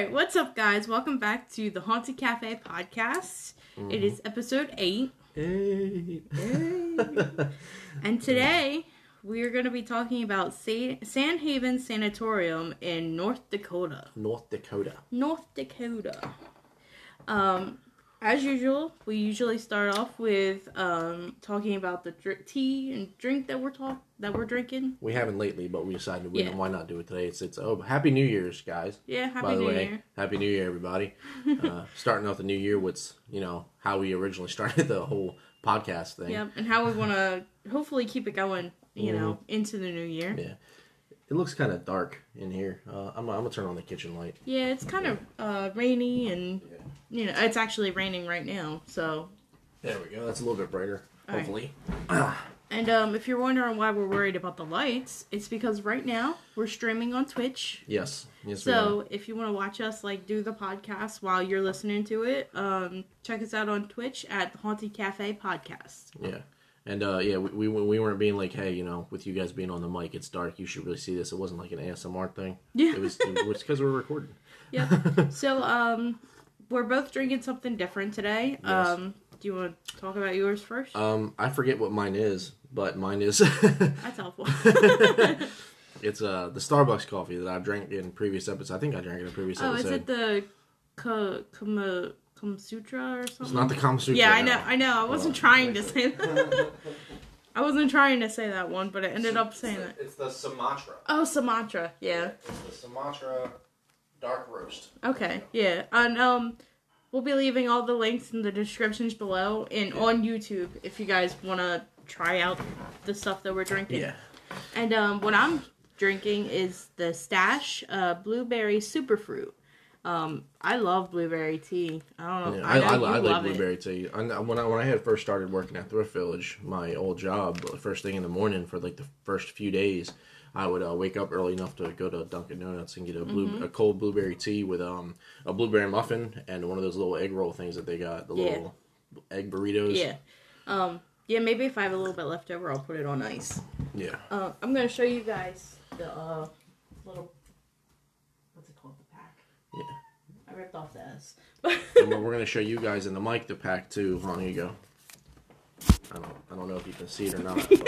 right, what's up, guys? Welcome back to the Haunted Cafe podcast. It is episode eight, and today we are going to be talking about Sa- San Haven Sanatorium in North Dakota. North Dakota. North Dakota. Um, as usual, we usually start off with um, talking about the dr- tea and drink that we're talk that we're drinking. We haven't lately, but we decided we Yeah. why not do it today. It's it's oh Happy New Year's, guys. Yeah, happy By the New way, Year. Happy New Year, everybody. uh, starting off the new year with you know how we originally started the whole podcast thing. Yep, and how we want to hopefully keep it going, you know, Mm-hmm. into the new year. Yeah. It looks kind of dark in here. Uh, I'm, I'm gonna turn on the kitchen light. Yeah, it's kind of uh, rainy, and you know, it's actually raining right now. So, There we go. That's a little bit brighter. All right. Hopefully. and um, if you're wondering why we're worried about the lights, it's because right now we're streaming on Twitch. Yes. Yes. we are. So if you want to watch us like do the podcast while you're listening to it, um, check us out on Twitch at the Haunted Cafe Podcast. Yeah. And uh, yeah, we, we we weren't being like, hey, you know, with you guys being on the mic, it's dark. You should really see this. It wasn't like an ASMR thing. Yeah. It was it was because we were recording. Yeah. so um, we're both drinking something different today. Yes. Um, do you want to talk about yours first? Um, I forget what mine is, but mine is That's helpful. it's uh the Starbucks coffee that I drank in previous episodes. I think I drank it in a previous episode. oh, episode. is it the Ka- Kama Kama Sutra or something? it's not the Kama Sutra. Yeah, I no. know. I know. I wasn't on. trying to say that. I wasn't trying to say that one, but I ended up saying that. It's the Sumatra. Oh, Sumatra. Yeah. It's the Sumatra dark roast. Okay. Yeah. And um, we'll be leaving all the links in the descriptions below and on YouTube if you guys want to try out the stuff that we're drinking. Yeah. And um, what I'm drinking is the Stash uh, Blueberry Superfruit. Um, I love blueberry tea. I don't know. Yeah, I, I, know I, I like love it. blueberry tea. I, when I when I had first started working at Thrift Village, my old job, the first thing in the morning for like the first few days, I would uh, wake up early enough to go to Dunkin' Donuts and get a blue Mm-hmm. a cold blueberry tea with um a blueberry muffin and one of those little egg roll things that they got, the Yeah. little egg burritos. Yeah. Um, yeah, maybe if I have a little bit left over, I'll put it on ice. Yeah. Uh, I'm gonna show you guys the uh, little what's it called, the pack. Yeah. I ripped off the S. we're gonna show you guys in the mic the pack too. On you go. I don't I don't know if you can see it or not.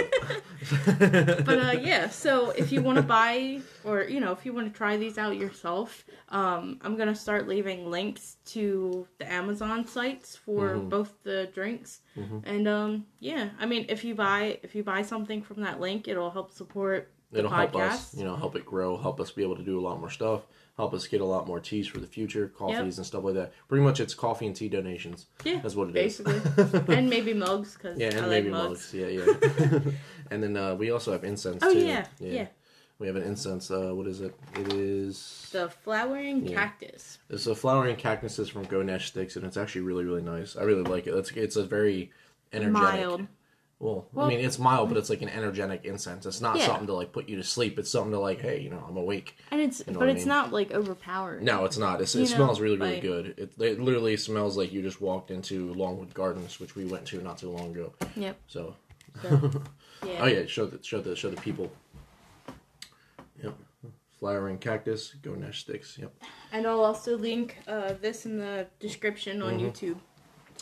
But, but uh, yeah, so if you want to buy or you know if you want to try these out yourself, um, I'm gonna start leaving links to the Amazon sites for Mhm. both the drinks, Mhm. and um, yeah, I mean if you buy if you buy something from that link, it'll help support the It'll help podcast. us, you know, help it grow, help us be able to do a lot more stuff, help us get a lot more teas for the future, coffees and stuff like that. Pretty much, it's coffee and tea donations. Yeah, That's what it is. basically. and maybe mugs because yeah, and I like maybe mugs. mugs. Yeah, yeah. and then uh, we also have incense Oh too. yeah, yeah, We have an incense. Uh, what is it? It is. The flowering Yeah. cactus. It's a flowering cactus from Gonesh Sticks, and it's actually really, really nice. I really like it. It's it's a very energetic. Mild. Well, Well- I mean, it's mild, but it's like an energetic incense. It's not Yeah. something to like put you to sleep. It's something to like, hey, you know, I'm awake. And it's know but what I it's mean? not like overpowering. No, it's not. It's, You it know, smells really, really like- good. It, it literally smells like you just walked into Longwood Gardens, which we went to not too long ago. Yep. So, So, yeah. oh yeah, show the show the show the people. Yep, flowering cactus, Gonesh sticks. Yep. And I'll also link uh, this in the description on Mm-hmm. YouTube.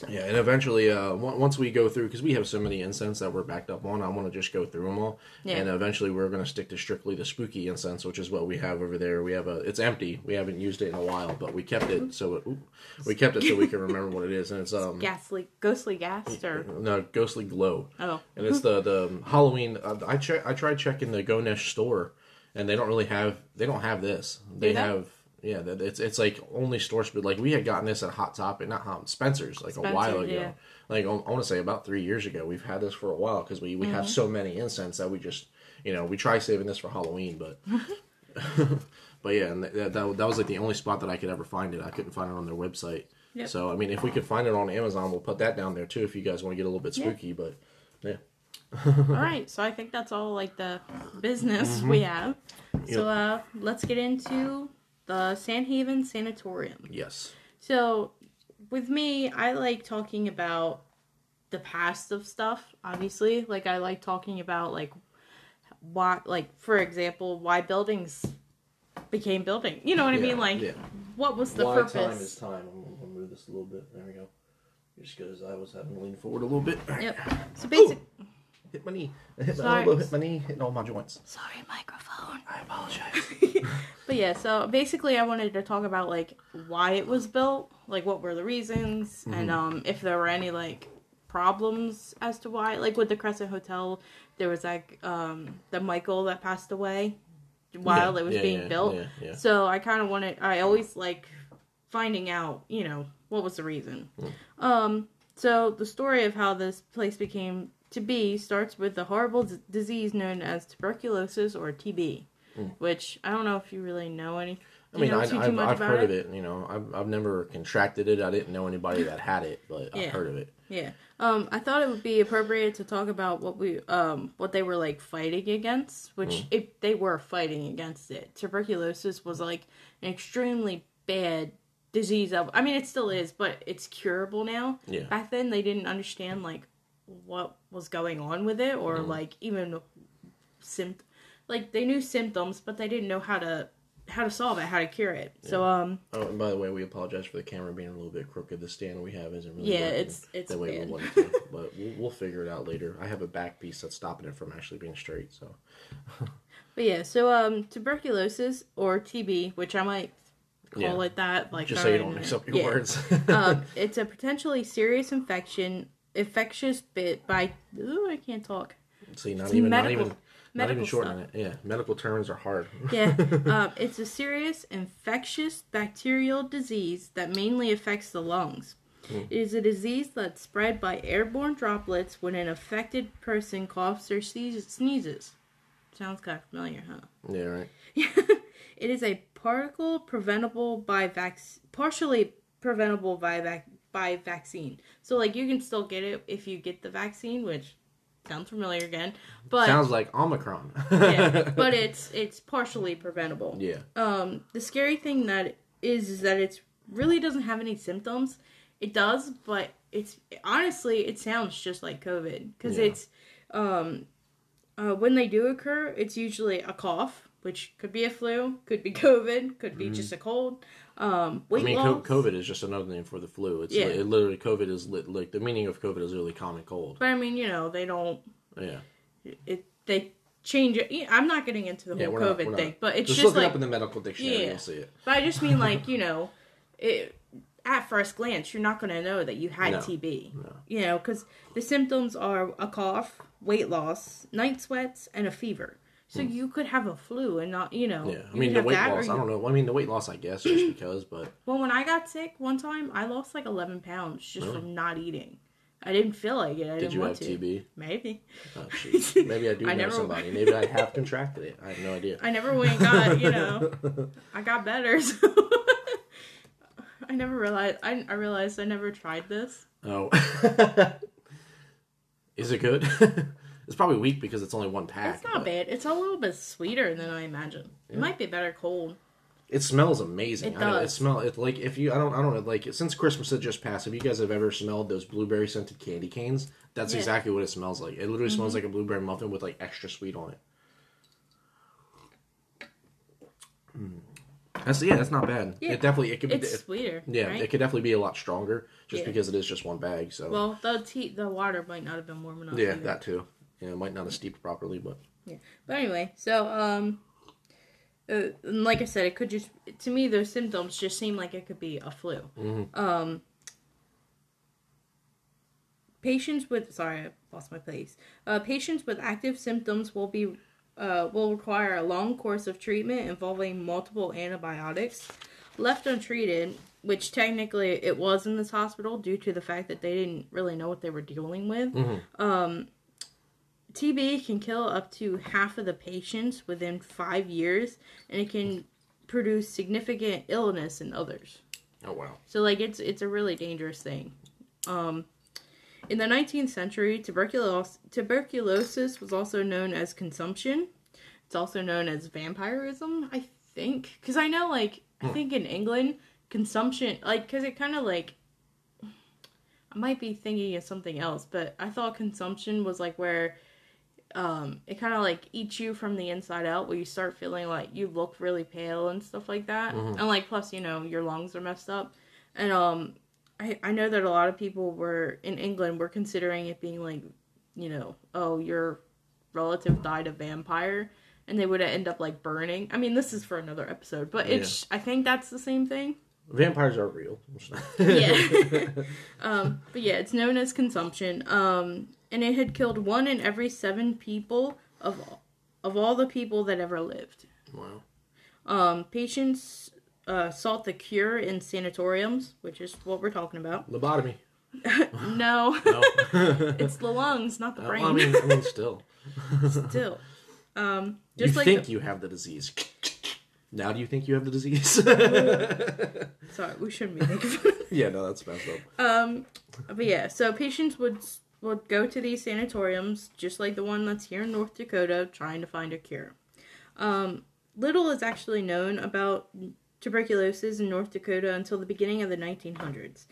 Yeah, and eventually, uh, on- once we go through, because we have so many incense that we're backed up on, I want to just go through them all. Yeah. And eventually, we're going to stick to strictly the spooky incense, which is what we have over there. We have a, it's empty. We haven't used it in a while, but we kept it so it, we kept it so we can remember what it is, and it's um, Ghastly, ghostly gas, or no, ghostly glow, oh, and it's the the Halloween. Uh, I check, I tried checking the Gonesh store, and they don't really have, they don't have this. They they? have. Yeah, that- it's it's like only stores, but like we had gotten this at Hot Topic, not Hot Spencer's, like a while ago. yeah. Like I want to say about three years ago, we've had this for a while because we we Mm-hmm. have so many incense that we just you know we try saving this for Halloween, but but yeah, and that, that that was like the only spot that I could ever find it. I couldn't find it on their website. Yep. So I mean, if we could find it on Amazon, we'll put that down there too. If you guys want to get a little bit Yeah. spooky, but yeah, all right. So I think that's all like the business we have. So uh, let's get into the San Haven Sanatorium. yes, So, with me, I like talking about the past of stuff. Obviously, like I like talking about like why, like for example, why buildings became building. You know what I mean? Like yeah. what was the Why purpose? time is time. I'm gonna move this a little bit. There we go. Just because I was having to lean forward a little bit. Yep. So basic. Hit my knee. I hit my Sorry. elbow. Hit my knee. Hitting all my joints. Sorry, microphone. I apologize. But yeah, so basically, I wanted to talk about like why it was built, like what were the reasons, Mm-hmm. and um if there were any like problems as to why. Like with the Crescent Hotel, there was like um the Michael that passed away while Yeah, it was yeah, being yeah, built. yeah, yeah. So I kind of wanted. I always like finding out, you know, what was the reason. Hmm. Um. So the story of how this place became to be starts with the horrible d- disease known as tuberculosis or TB, which I don't know if you really know any. I mean, I, too- too I've, much I've about heard of it. You know, I've, I've never contracted it. I didn't know anybody that had it, but Yeah. I've heard of it. Yeah. Um, I thought it would be appropriate to talk about what we um what they were like fighting against, which Mm. if they were fighting against it. Tuberculosis was like an extremely bad disease of I mean it still is, but it's curable now. Yeah. Back then they didn't understand like what was going on with it or Mm. like even sympt like they knew symptoms, but they didn't know how to how to solve it, how to cure it. So um Oh, and by the way, we apologize for the camera being a little bit crooked. The stand we have isn't really Yeah, it's- it's the way bad. we want it to, but we'll, we'll figure it out later. I have a back piece that's stopping it from actually being straight. So But yeah, so um, tuberculosis or TB, which I might call Yeah. it that, like just so you don't mix up your Yeah. words. um, it's a potentially serious infection, infectious bit by. Ooh, I can't talk. See, not It's even, not medical- even, not even shortening it. Yeah, medical terms are hard. Yeah, um, it's a serious infectious bacterial disease that mainly affects the lungs. Hmm. It is a disease that's spread by airborne droplets when an affected person coughs or sneezes. sneezes. Sounds kind of familiar, huh? yeah, right. it is a particle preventable by vac- partially preventable by vac- by vaccine. So like you can still get it if you get the vaccine, which sounds familiar again. But Sounds like Omicron. yeah, but it's it's partially preventable. yeah, Um the scary thing that is is that it's really doesn't have any symptoms. It does, but it's honestly it sounds just like COVID cuz Yeah. it's um uh, when they do occur, it's usually a cough, which could be a flu, could be COVID, could be just a cold. Um, weight. I mean, loss. COVID is just another name for the flu. It's Yeah. li- it literally COVID is lit, like the meaning of COVID is really common cold. But I mean, you know, they don't. Yeah, It they change it. I'm not getting into the yeah, whole we're not, COVID thing, not. but it's just, just, look it like. up in the medical dictionary. Yeah. You'll see it. But I just mean like you know, it, at first glance, you're not going to know that you had No. TB. No. You know, because the symptoms are a cough, weight loss, night sweats, and a fever. So you could have a flu and not, you know. Yeah, I mean the weight loss. I don't know. I mean the weight loss. I guess just because, but Well, when I got sick one time, I lost like 11 pounds just from not eating. I didn't feel like it. I did didn't you want have to. TB? Maybe. Oh. Maybe I do I know never- somebody. Maybe I have contracted it. I have no idea. I never went and got, you know, I got better. So I never realized. I, I realized I never tried this. Oh, is it good? It's probably weak because it's only one pack. It's not but bad. It's a little bit sweeter than I imagined. It might be better cold. It smells amazing. It I know, it does. smell it like if you I don't I don't know like since Christmas had just passed. If you guys have ever smelled those blueberry scented candy canes, that's Yeah. exactly what it smells like. It literally smells like a blueberry muffin with like extra sweet on it. Mm. That's yeah, that's not bad. Yeah. It definitely it could be It's it- sweeter. yeah, right? it could definitely be a lot stronger just Yeah. because it is just one bag. So Well, the tea, the water might not have been warm enough. yeah, either. that too. Yeah, it might not have steeped properly, but Yeah. But anyway, so um, uh, and like I said, it could just to me those symptoms just seem like it could be a flu. Um, patients with sorry, I lost my place. Uh, patients with active symptoms will be uh, will require a long course of treatment involving multiple antibiotics. Left untreated, which technically it was in this hospital due to the fact that they didn't really know what they were dealing with. Um, TB can kill up to half of the patients within five years, and it can produce significant illness in others. oh wow. So, like, it's it's a really dangerous thing. Um, in the 19th century, tuberculos- tuberculosis was also known as consumption. It's also known as vampirism, I think, because I know, like, I think in England, consumption, like, because it kind of like. I might be thinking of something else, but I thought consumption was like where um, it kind of like eats you from the inside out, where you start feeling like you look really pale and stuff like that, Mhm. and like plus you know your lungs are messed up, and um, I I know that a lot of people were in England were considering it being like, you know, oh your relative died a vampire. And they would end up like burning. I mean, this is for another episode, but it's. I think that's the same thing. Vampires are real. Yeah. Um, but yeah, it's known as consumption. Um, and it had killed one in every seven people of of all the people that ever lived. wow. Um, patients uh, sought the cure in sanatoriums, which is what we're talking about. Lobotomy. no, No. it's the lungs, not the Well, brain. I mean, I mean, still. Still, um, You just like think the- you have the disease. Now, do you think you have the disease? sorry, we shouldn't be fun. yeah, no, that's messed up. Um, but yeah, so patients would would go to these sanatoriums, just like the one that's here in North Dakota, trying to find a cure. Um, little is actually known about tuberculosis in North Dakota until the beginning of the 1900s.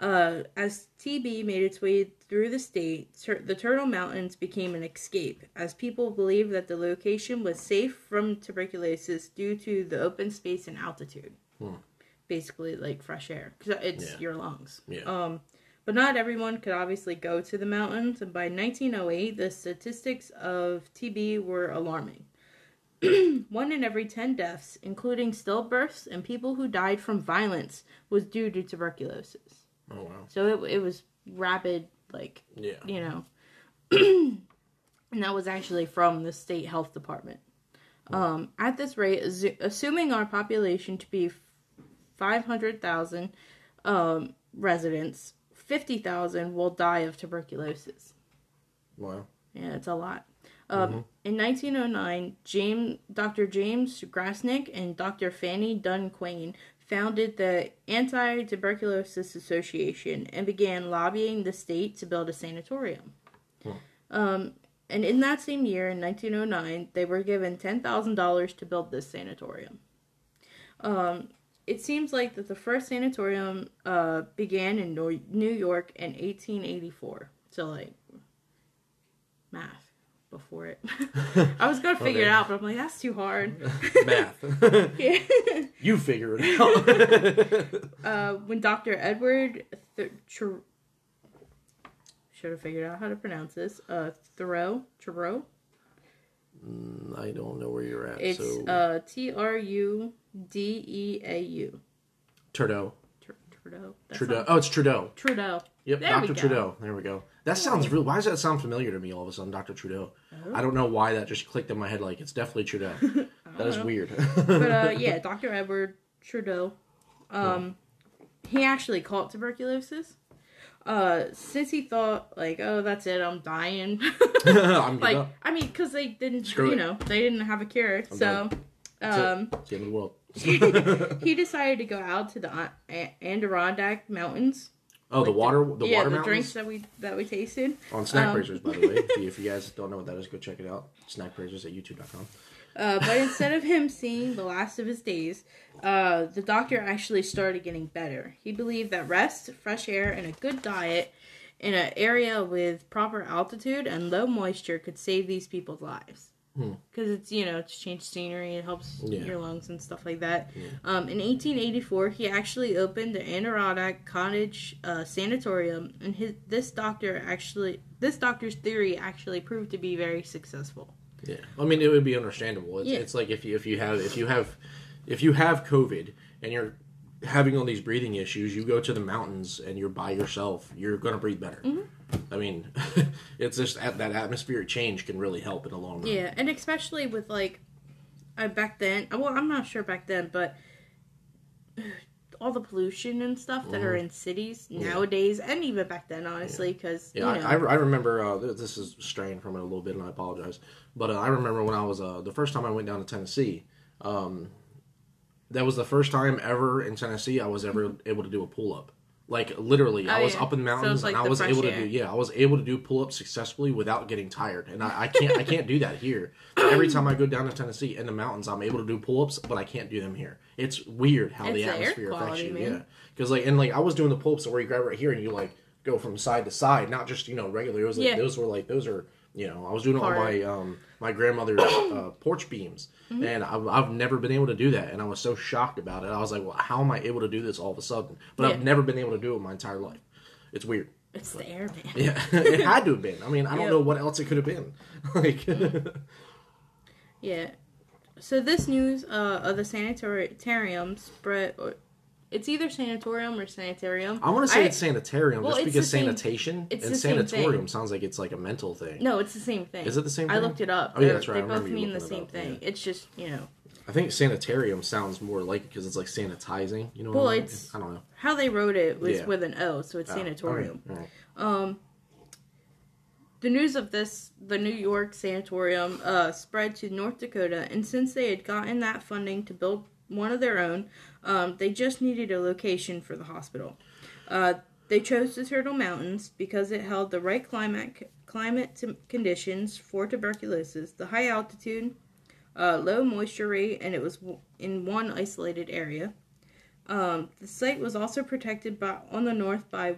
Uh, as TB made its way through the state, tur- the Turtle Mountains became an escape, as people believed that the location was safe from tuberculosis due to the open space and altitude. Hmm. Basically, like fresh air, because it's Yeah. your lungs. Yeah. Um, but not everyone could obviously go to the mountains, and by 1908, the statistics of TB were alarming. One in every 10 deaths, including stillbirths and people who died from violence, was due to tuberculosis. Oh, wow. So it, it was rapid, like, Yeah. you know. and that was actually from the state health department. Um, at this rate, assuming our population to be 500,000 um, residents, 50,000 will die of tuberculosis. Wow. Yeah, it's a lot. Um, In 1909, James, Dr. James Grassick and Dr. Fannie Dunn Quain founded the Anti Tuberculosis Association and began lobbying the state to build a sanatorium. Um, and in that same year, in 1909, they were given $10,000 to build this sanatorium. Um, it seems like that the first sanatorium uh, began in New York in 1884. So, like, math before it. I was gonna figure it out, but I'm like, that's too hard. Math. you figure it out. uh, when Dr. Edward Th- Tr- should have figured out how to pronounce this. Uh, Thoreau, Thoreau. I don't know where you're at. It's so uh T R U D E A U. Trudeau. Tr- Trudeau. That's Trudeau. not- Oh, it's Trudeau. Trudeau. Yep, There we Dr. go. Trudeau. There we go. That sounds real. Why does that sound familiar to me all of a sudden, Dr. Trudeau? I don't know why that just clicked in my head. Like it's definitely Trudeau. that is know. weird. But uh, yeah, Dr. Edward Trudeau. Um, he actually caught tuberculosis. Uh, since he thought like, oh, that's it, I'm dying. I'm like. I mean, because they didn't, Screw you it. know, they didn't have a cure. So, um, It's the end of the world. He decided to go out to the A- A- Adirondack Mountains. oh, the Like water, the yeah, water the mountains drinks that we that we tasted. on Snack um, Praisers, by the way. If you, if you guys don't know what that is, go check it out. Snack Praisers at YouTube.com. Uh, but instead of him seeing the last of his days, uh, the doctor actually started getting better. He believed that rest, fresh air, and a good diet in an area with proper altitude and low moisture could save these people's lives. Hmm. Because it's, you know, to change scenery, it helps Yeah. your lungs and stuff like that. Yeah. Um, in 1884, he actually opened the Adirondack Cottage uh, Sanatorium, and his this doctor actually this doctor's theory actually proved to be very successful. Yeah, I mean it would be understandable. It's, Yeah. it's like if you if you have if you have if you have COVID and you're having all these breathing issues, you go to the mountains and you're by yourself, you're gonna breathe better. Mm-hmm. I mean, it's just at, that atmospheric change can really help in the long run. Yeah, and especially with like, uh, back then. Well, I'm not sure back then, but all the pollution and stuff that are in cities Mm-hmm. Yeah. nowadays, and even back then, honestly, because Yeah, you know, I, I, I remember. Uh, this is straying from it a little bit, and I apologize. But uh, I remember when I was uh, the first time I went down to Tennessee. Um, that was the first time ever in Tennessee I was ever able to do a pull up. Like literally, I Oh, was yeah. up in the So mountains like and I was able to air. do yeah, I was able to do pull ups successfully without getting tired. And I, I can't I can't do that here. Every time I go down to Tennessee in the mountains, I'm able to do pull ups, but I can't do them here. It's weird how It's the the atmosphere affects quality, you. man. Yeah, because like and like I was doing the pull ups where you grab right here and you like go from side to side, not just you know regular. It was like Yeah. those were like those are You know, I was doing it on my um, my grandmother's uh, porch beams, Mm-hmm. and I've, I've never been able to do that, and I was so shocked about it. I was like, well, how am I able to do this all of a sudden? But Yeah. I've never been able to do it my entire life. It's weird. It's the airman. Yeah, it had to have been. I mean, I don't Yep. know what else it could have been. Like, Yeah. So this news uh, of the sanitarium spread, or it's either sanatorium or sanitarium. I want to say I- it's sanitarium Well, just it's because same- sanitation it's and sanatorium sounds like it's like a mental thing. No, it's the same thing. Is it the same thing? I looked it up. Oh, yeah, that's right. They both mean the same up, thing. yeah. It's just you know I think sanitarium sounds more like it because it's like sanitizing. You know? Well, I mean? it's- I don't know. how they wrote it was Yeah. with an O, so it's Oh, sanatorium. all right, Um, the news of this, the New York sanatorium, uh, spread to North Dakota, and since they had gotten that funding to build one of their own, um, they just needed a location for the hospital. Uh, they chose the Turtle Mountains because it held the right climate climate conditions for tuberculosis, the high altitude, uh, low moisture rate, and it was w- in one isolated area. Um, the site was also protected by on the north by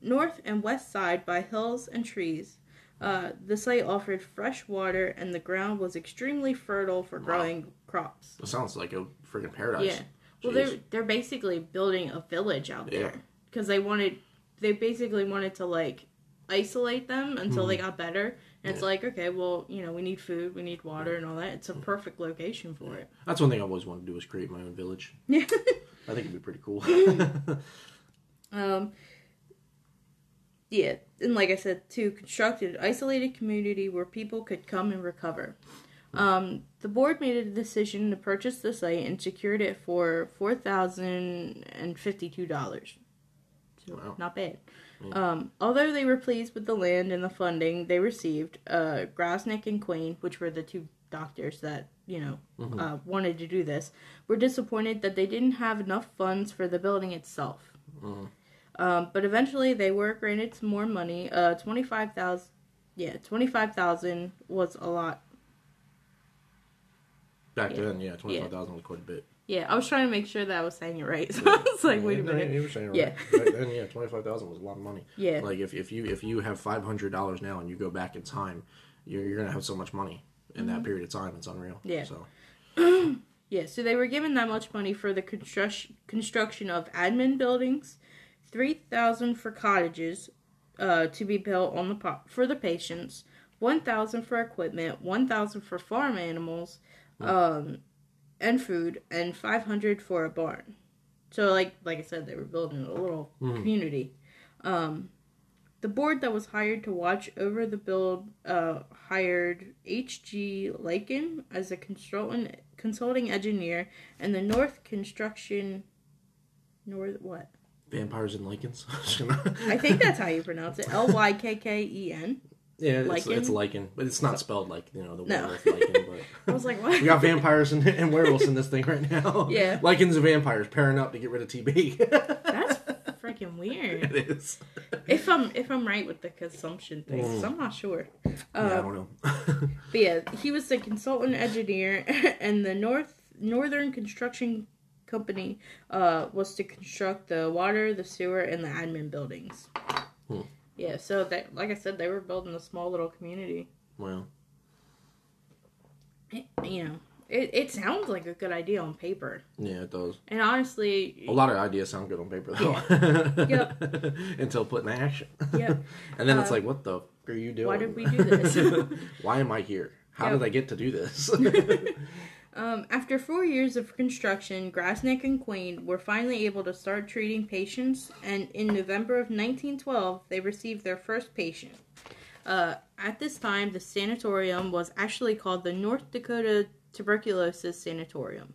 north and west side by hills and trees. Uh, the site offered fresh water, and the ground was extremely fertile for growing crops. It sounds like a freaking paradise. Yeah. Well, Jeez. they're they're basically building a village out Yeah. there because they wanted they basically wanted to like isolate them until they got better. And it's Hmm. Like, okay, well, you know, we need food, we need water, and all that. It's a perfect location for it. That's one thing I've always wanted to do is create my own village. Yeah. I think it'd be pretty cool. Um, yeah, and like I said, to construct an isolated community where people could come and recover. Um, the board made a decision to purchase the site and secured it for four thousand and fifty-two dollars. So Wow. not bad. Um, although they were pleased with the land and the funding they received, uh, Grassick and Quain, which were the two doctors that you know uh, wanted to do this, were disappointed that they didn't have enough funds for the building itself. Um, but eventually, they were granted some more money. Uh, twenty five thousand. Yeah, twenty five thousand was a lot. Back Yeah. then, yeah, twenty five thousand was quite a bit. Yeah, I was trying to make sure that I was saying it right. So I was like, wait a minute. You were saying it Yeah. right. Back then, yeah, twenty five thousand was a lot of money. Yeah. Like if, if you if you have five hundred dollars now and you go back in time, you're, you're gonna have so much money in that period of time. It's unreal. Mm-hmm. Yeah. So Yeah, so they were given that much money for the construction construction of admin buildings, three thousand for cottages, uh, to be built on the po- for the patients, one thousand for equipment, one thousand for farm animals, um, and food, and five hundred for a barn. So, like like I said, they were building a little community. Um, the board that was hired to watch over the build uh, hired H.G. Lykken as a consultant consulting engineer, and the North Construction. North what? vampires and Lycans. I think that's how you pronounce it. L y k k e n. yeah, it's, Lycan? it's lichen, but it's not spelled like you know the No. werewolf lichen. But I was like, what? we got vampires and, and werewolves in this thing right now. Yeah. lichens and vampires pairing up to get rid of TB. That's freaking weird. it is. If I'm if I'm right with the consumption thing, 'cause I'm not sure. yeah, I Uh, don't know. But yeah, he was the consultant engineer, and the North Northern Construction Company uh, was to construct the water, the sewer, and the admin buildings. Hmm. Yeah, so that, like I said, they were building a small little community. well, It- you know, it, it sounds like a good idea on paper, yeah, it does. and honestly, A lot of ideas sound good on paper though. Yep. Until put in action. Yep. and then it's Uh, like, what the f- are you doing? why did we do this? why am I here? How Yep. did I get to do this? Um, after four years of construction, Grassick and Quain were finally able to start treating patients, and in November of 1912, they received their first patient. Uh, at this time, the sanatorium was actually called the North Dakota Tuberculosis Sanatorium.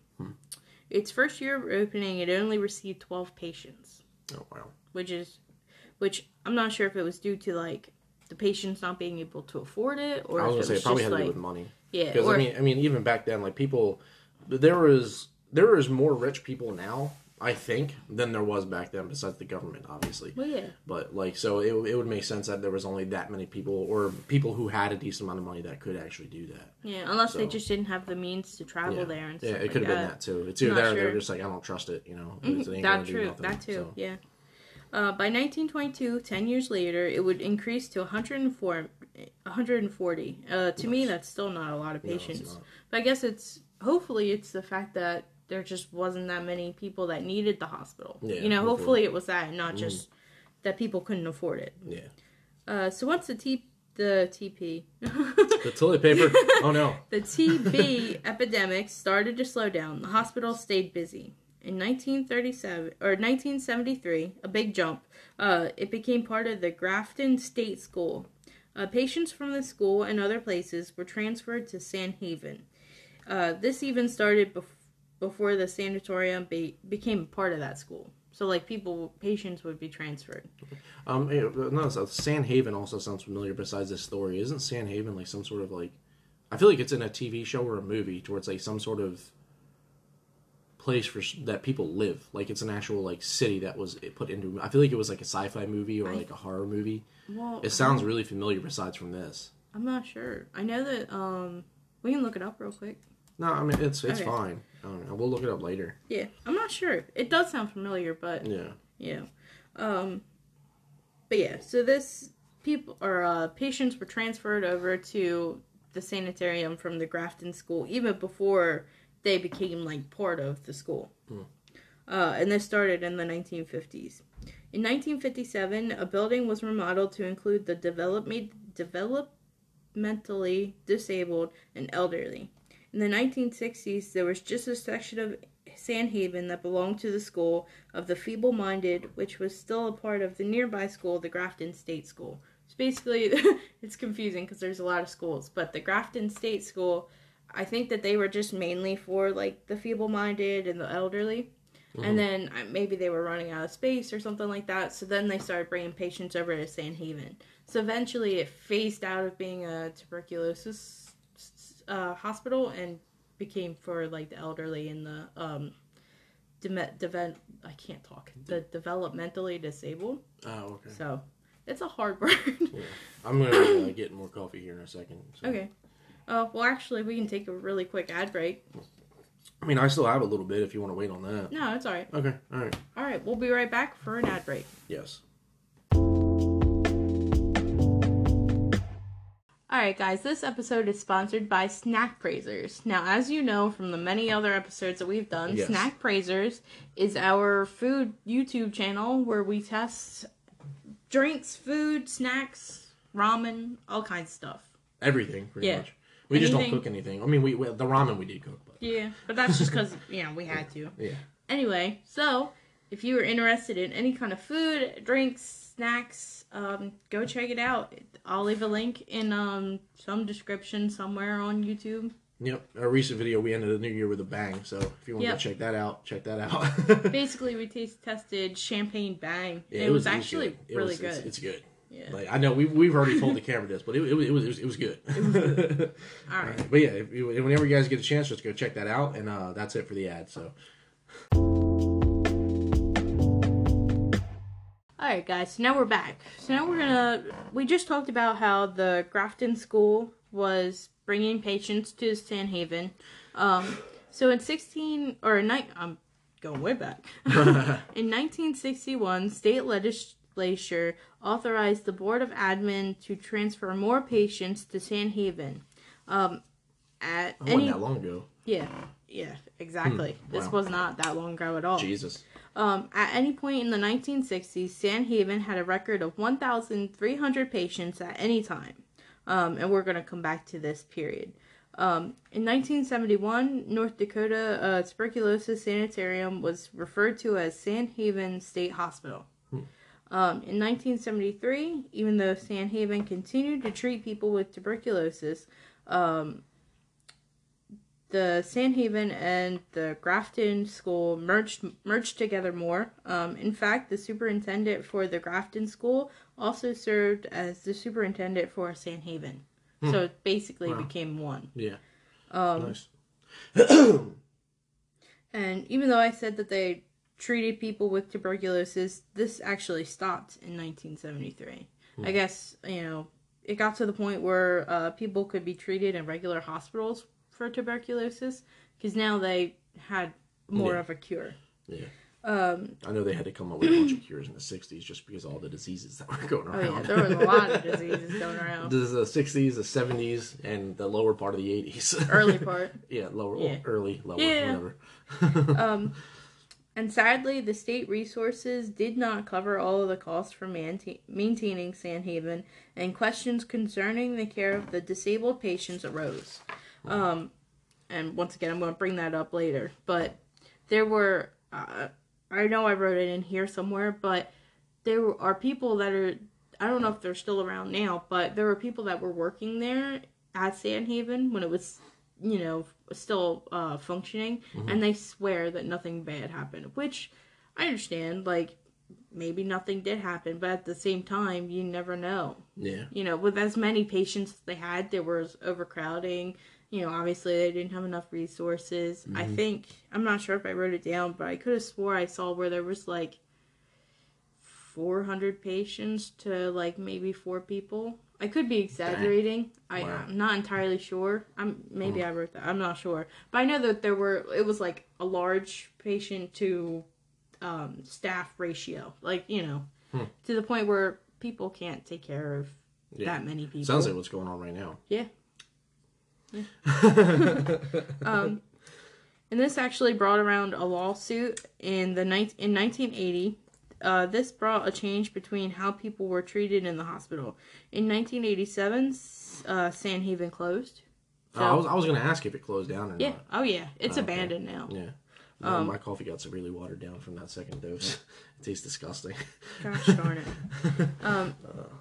Its first year of opening, it only received 12 patients, oh wow. which is, which I'm not sure if it was due to like the patients not being able to afford it, or I was gonna it say it was probably just had to like do with money. yeah, Because or I mean, I mean, even back then, like people, there was there is more rich people now, I think, than there was back then. Besides the government, obviously. well, yeah. But like, so it, it would make sense that there was only that many people, or people who had a decent amount of money that could actually do that. Yeah, unless they So- just didn't have the means to travel yeah, there and yeah, stuff it like could have been that. that too. It's either Not there, or they're sure. just like, I don't trust it. You know, Mhm, It ain't That do true. nothing, That too. so. Yeah. Uh, by 1922, 10 years later, it would increase to 104 140. Uh, to me, that's still not a lot of No, patients. not. but I guess it's hopefully it's the fact that there just wasn't that many people that needed the hospital. Yeah, you know, hopefully. hopefully. it was that, not just that people couldn't afford it. Yeah. Uh, so once the T the TP The toilet paper. oh no. the TB epidemic started to slow down, the hospital stayed busy. In 1937 or 1973, a big jump, uh, it became part of the Grafton State School. Uh, patients from the school and other places were transferred to San Haven. Uh, this even started bef- before the sanatorium be- became part of that school. So, like, people, patients would be transferred. Um, no, San Haven also sounds familiar. Besides this story, isn't San Haven like some sort of like? I feel like it's in a TV show or a movie towards like some sort of place for that people live. Like it's an actual like city that was put into. I feel like it was like a sci-fi movie or I- like a horror movie. Well, It sounds really familiar. Besides from this, I'm not sure. I know that, um, we can look it up real quick. no, I mean it's it's Okay. fine. I don't know. We'll look it up later. Yeah, I'm not sure. It does sound familiar, but Yeah. yeah. Um, but yeah, so this people or uh, patients were transferred over to the sanitarium from the Grafton School even before they became like part of the school. Uh, and this started in the 1950s. In 1957, a building was remodeled to include the development developmentally disabled and elderly. In the 1960s, there was just a section of San Haven that belonged to the school of the feeble minded, which was still a part of the nearby school, the Grafton State School. So basically, it's confusing because there's a lot of schools, but the Grafton State School, I think that they were just mainly for like the feeble minded and the elderly. And then uh, maybe they were running out of space or something like that. So then they started bringing patients over to San Haven. So eventually it phased out of being a tuberculosis uh, hospital and became for like the elderly and the um, deme- deven- I can't talk. The developmentally disabled. Oh, okay. So it's a hard word. yeah. I'm gonna uh, get more coffee here in a second. so. okay. Uh, well, actually, we can take a really quick ad break. I mean, I still have a little bit if you want to wait on that. No, it's all right. Okay. All right. All right, we'll be right back for an ad break. Yes. All right, guys, this episode is sponsored by Snack Praisers. Now, as you know from the many other episodes that we've done, Yes. Snack Praisers is our food YouTube channel where we test drinks, food, snacks, ramen, all kinds of stuff. Everything, pretty Yeah. much. We just don't cook anything. I mean, we, we the ramen we did cook, but Yeah, but that's just because, you know, we had to. yeah. Anyway, so if you are interested in any kind of food, drinks, snacks, um, go check it out. I'll leave a link in um, some description somewhere on YouTube. Yep. A recent video, we ended the new year with a bang. So if you want Yep. to check that out, check that out. Basically, we taste tested champagne bang. Yeah, it, was, actually good. It really was- good. It's, it's good. Yeah. Like I know we we've already told the camera this, but it, it, was- it was it was good. All right. But yeah, if whenever you guys get a chance, just go check that out, and uh, that's it for the ad. So All right, guys. So now we're back. So now we're gonna. We just talked about how the Grafton School was bringing patients to San Haven. Um, so in sixteen or night, I'm going way back. in 1961, state legislature authorized the Board of Admin to transfer more patients to San Haven. Um, at wasn't any that long ago. yeah, yeah, exactly. This wow. was not that long ago at all. Jesus. Um, at any point in the 1960s, San Haven had a record of 1,300 patients at any time. Um, and we're going to come back to this period. Um, in 1971, North Dakota uh, Tuberculosis Sanitarium was referred to as San Haven State Hospital. Um, in 1973, even though San Haven continued to treat people with tuberculosis, um, the San Haven and the Grafton School merged merged together more. Um, in fact, the superintendent for the Grafton School also served as the superintendent for San Haven. So it basically Wow. became one. Yeah. Um, nice. And even though I said that they treated people with tuberculosis, this actually stopped in 1973. I guess, you know, it got to the point where uh, people could be treated in regular hospitals for tuberculosis because now they had more Yeah. of a cure. Yeah. Um, I know they had to come up with a bunch of cures in the '60s just because of all the diseases that were going around. oh yeah, there was a lot of diseases going around. This is the '60s, the '70s, and the lower part of the '80s. Early part. yeah, lower, Yeah. early, lower, Yeah. whatever. Um, and sadly, the state resources did not cover all of the costs for maintain- maintaining San Haven, and questions concerning the care of the disabled patients arose. Um, and once again, I'm going to bring that up later. But there were, uh, I know I wrote it in here somewhere, but there are people that are, I don't know if they're still around now, but there were people that were working there at San Haven when it was, you know, still uh, functioning, and they swear that nothing bad happened, which I understand. Like, maybe nothing did happen, but at the same time, you never know. Yeah, You know, with as many patients as they had, there was overcrowding. You know, obviously they didn't have enough resources. I think I'm not sure if I wrote it down, but I could have swore I saw where there was like 400 patients to like maybe four people. I could be exaggerating. I, Wow. I'm not entirely sure. I'm maybe I wrote that. I'm not sure, but I know that there were. It was like a large patient to um, staff ratio, like you know, to the point where people can't take care of yeah. that many people. Sounds like what's going on right now. Yeah. Yeah. um, and this actually brought around a lawsuit in the ni- in 1980. Uh, this brought a change between how people were treated in the hospital. In 1987, uh, San Haven closed. Oh, I was I was gonna ask if it closed down or Yeah. not. Oh yeah. It's Oh, okay. abandoned now. Yeah. No, Um, my coffee got severely watered down from that second dose. it tastes disgusting. Gosh darn it. Um,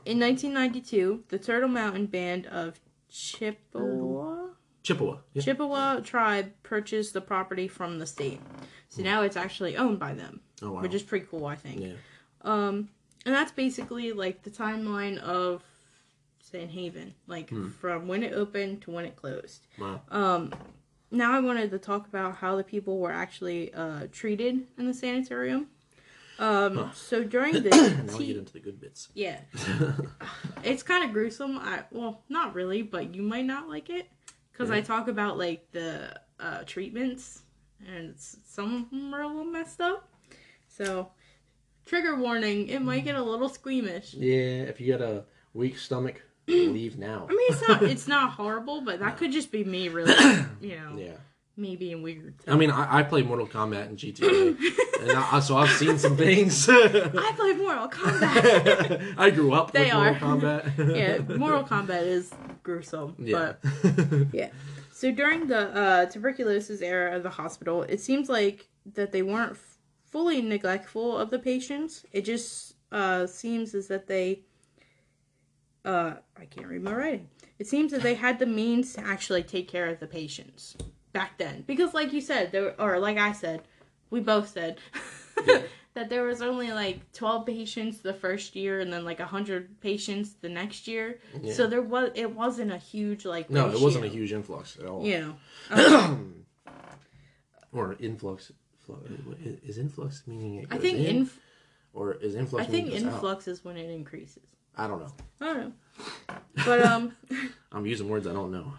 in 1992, the Turtle Mountain Band of Chippewa. Chippewa. Yeah. Chippewa tribe purchased the property from the state. So now it's actually owned by them, oh wow. which is pretty cool, I think. yeah. Um, and that's basically like the timeline of San Haven, like from when it opened to when it closed. Wow. Um, now I wanted to talk about how the people were actually uh, treated in the sanitarium. Um, Huh. so during the now we get into the good bits. yeah, it's kind of gruesome. I well, not really, but you might not like it because I talk about like the uh, treatments, and some of them are a little messed up. So, trigger warning: it might get a little squeamish. Yeah, if you got a weak stomach, leave now. I mean, it's not it's not horrible, but that could just be me, really. You know, yeah. me being weird. I mean, I, I play Mortal Kombat and GTA, and I, so I've seen some things. I play Mortal Kombat. I grew up They with are. Mortal Kombat. yeah, Mortal Kombat is gruesome, Yeah. but yeah. So during the uh, tuberculosis era of the hospital, it seems like that they weren't fully neglectful of the patients. It just uh, seems as that they, uh, I can't read my writing. It seems that they had the means to actually take care of the patients back then, because like you said, there or like I said, we both said Yeah. that there was only like twelve patients the first year, and then like hundred patients the next year. Yeah. So there was it wasn't a huge like no, it wasn't a huge influx at all. yeah um, or influx. Flu- Is influx meaning it I think in, inf- or is influx I think goes out? influx is when it increases. I don't know. I don't know, but um, I'm using words I don't know.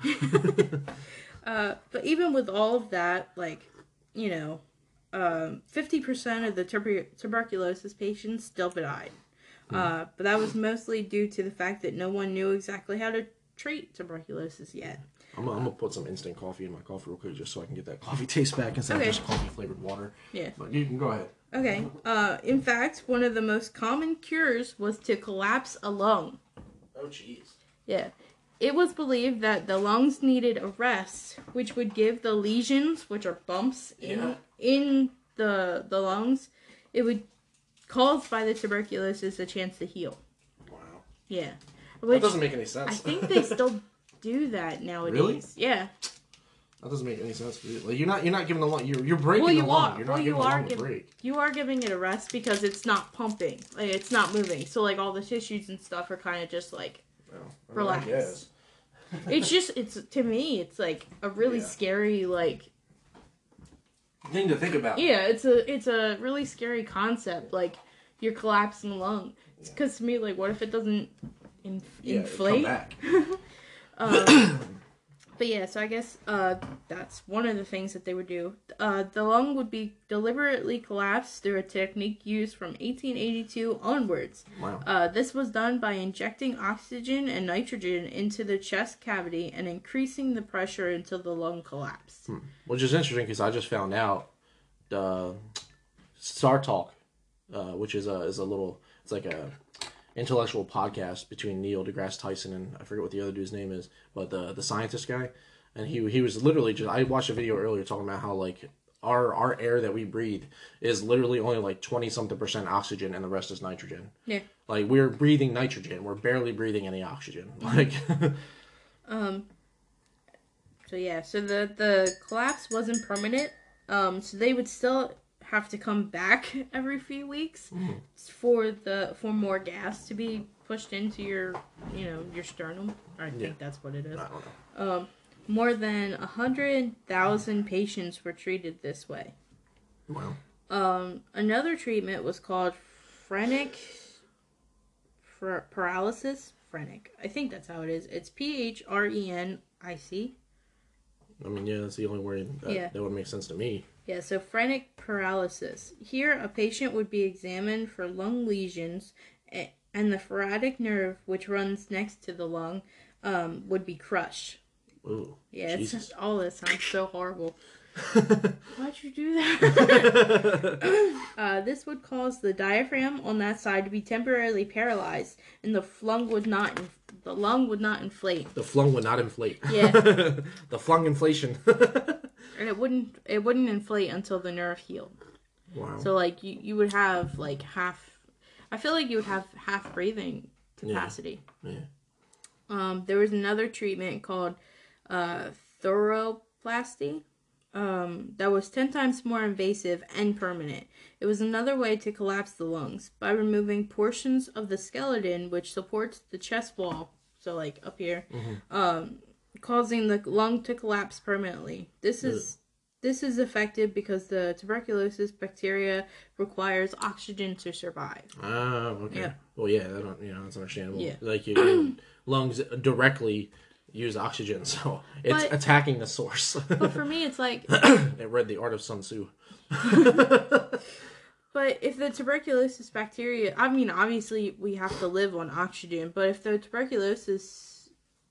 uh, but even with all of that, like you know, um, fifty percent of the tuber- tuberculosis patients still died. Uh, but that was mostly due to the fact that no one knew exactly how to treat tuberculosis yet. I'm, gonna- I'm gonna put some instant coffee in my coffee real quick just so I can get that coffee taste back instead Okay. of just coffee flavored water. Yeah. But you can go ahead. Okay. Uh, in fact, one of the most common cures was to collapse a lung. Oh jeez. Yeah. It was believed that the lungs needed a rest, which would give the lesions, which are bumps in Yeah. in the the lungs, it would caused by the tuberculosis a chance to heal. Wow. Yeah. That doesn't make any sense. I think they still do that nowadays. Yeah. That doesn't make any sense. Like you're not you're not giving the lung you're you're breaking Well, you the lung. are. You're Well, not you giving the are lung a break. You are giving it a rest because it's not pumping. Like it's not moving. So like all the tissues and stuff are kind of just like Well, I mean, I Relax. guess. it's just it's to me it's like a really Yeah. scary like Thing to think about. Yeah, it's a it's a really scary concept. Like you're collapsing the lung. Because to me, like, what if it doesn't inf- Yeah, inflate? Um, But yeah, so I guess uh, that's one of the things that they would do. Uh, the lung would be deliberately collapsed through a technique used from 1882 onwards. Wow. Uh, this was done by injecting oxygen and nitrogen into the chest cavity and increasing the pressure until the lung collapsed. Which is interesting because I just found out the Star Talk, uh, which is a is a little it's like a intellectual podcast between Neil deGrasse Tyson and I forget what the other dude's name is, but the the scientist guy, and he he was literally just I watched a video earlier talking about how like our our air that we breathe is literally only like twenty something percent oxygen and the rest is nitrogen. Yeah. Like we're breathing nitrogen, we're barely breathing any oxygen. Like Um. So yeah, so the the collapse wasn't permanent. Um. So they would still have to come back every few weeks for the for more gas to be pushed into your you know your sternum. I think Yeah. that's what it is. I don't know. Um. More than a hundred thousand patients were treated this way. Well, Um, another treatment was called phrenic phr- paralysis. Phrenic. I think that's how it is. It's P H R E N I C. I mean, yeah, that's the only word that, Yeah. that would make sense to me. Yeah, so phrenic paralysis. Here, a patient would be examined for lung lesions, and the phrenic nerve, which runs next to the lung, um, would be crushed. Ooh, Yeah, Jesus. just, all this sounds so horrible. Why'd you do that? uh, this would cause the diaphragm on that side to be temporarily paralyzed, and the lung would not the lung would not inflate, The flung would not inflate. Yeah. the flung inflation. And it wouldn't it wouldn't inflate until the nerve healed. wow. So like you you would have like half. I feel like you would have half breathing capacity. yeah. Um, there was another treatment called uh, thoracoplasty um, that was 10 times more invasive and permanent. It was another way to collapse the lungs by removing portions of the skeleton which supports the chest wall, so like up here, um, causing the lung to collapse permanently. This is. This is effective because the tuberculosis bacteria requires oxygen to survive. Ah, okay. Well, yeah, that don't, you know, that's understandable. Yeah. Like your lungs directly use oxygen, so it's But- attacking the source. But for me, it's like it read the art of Sun Tzu. But if the tuberculosis bacteria, I mean, obviously we have to live on oxygen, but if the tuberculosis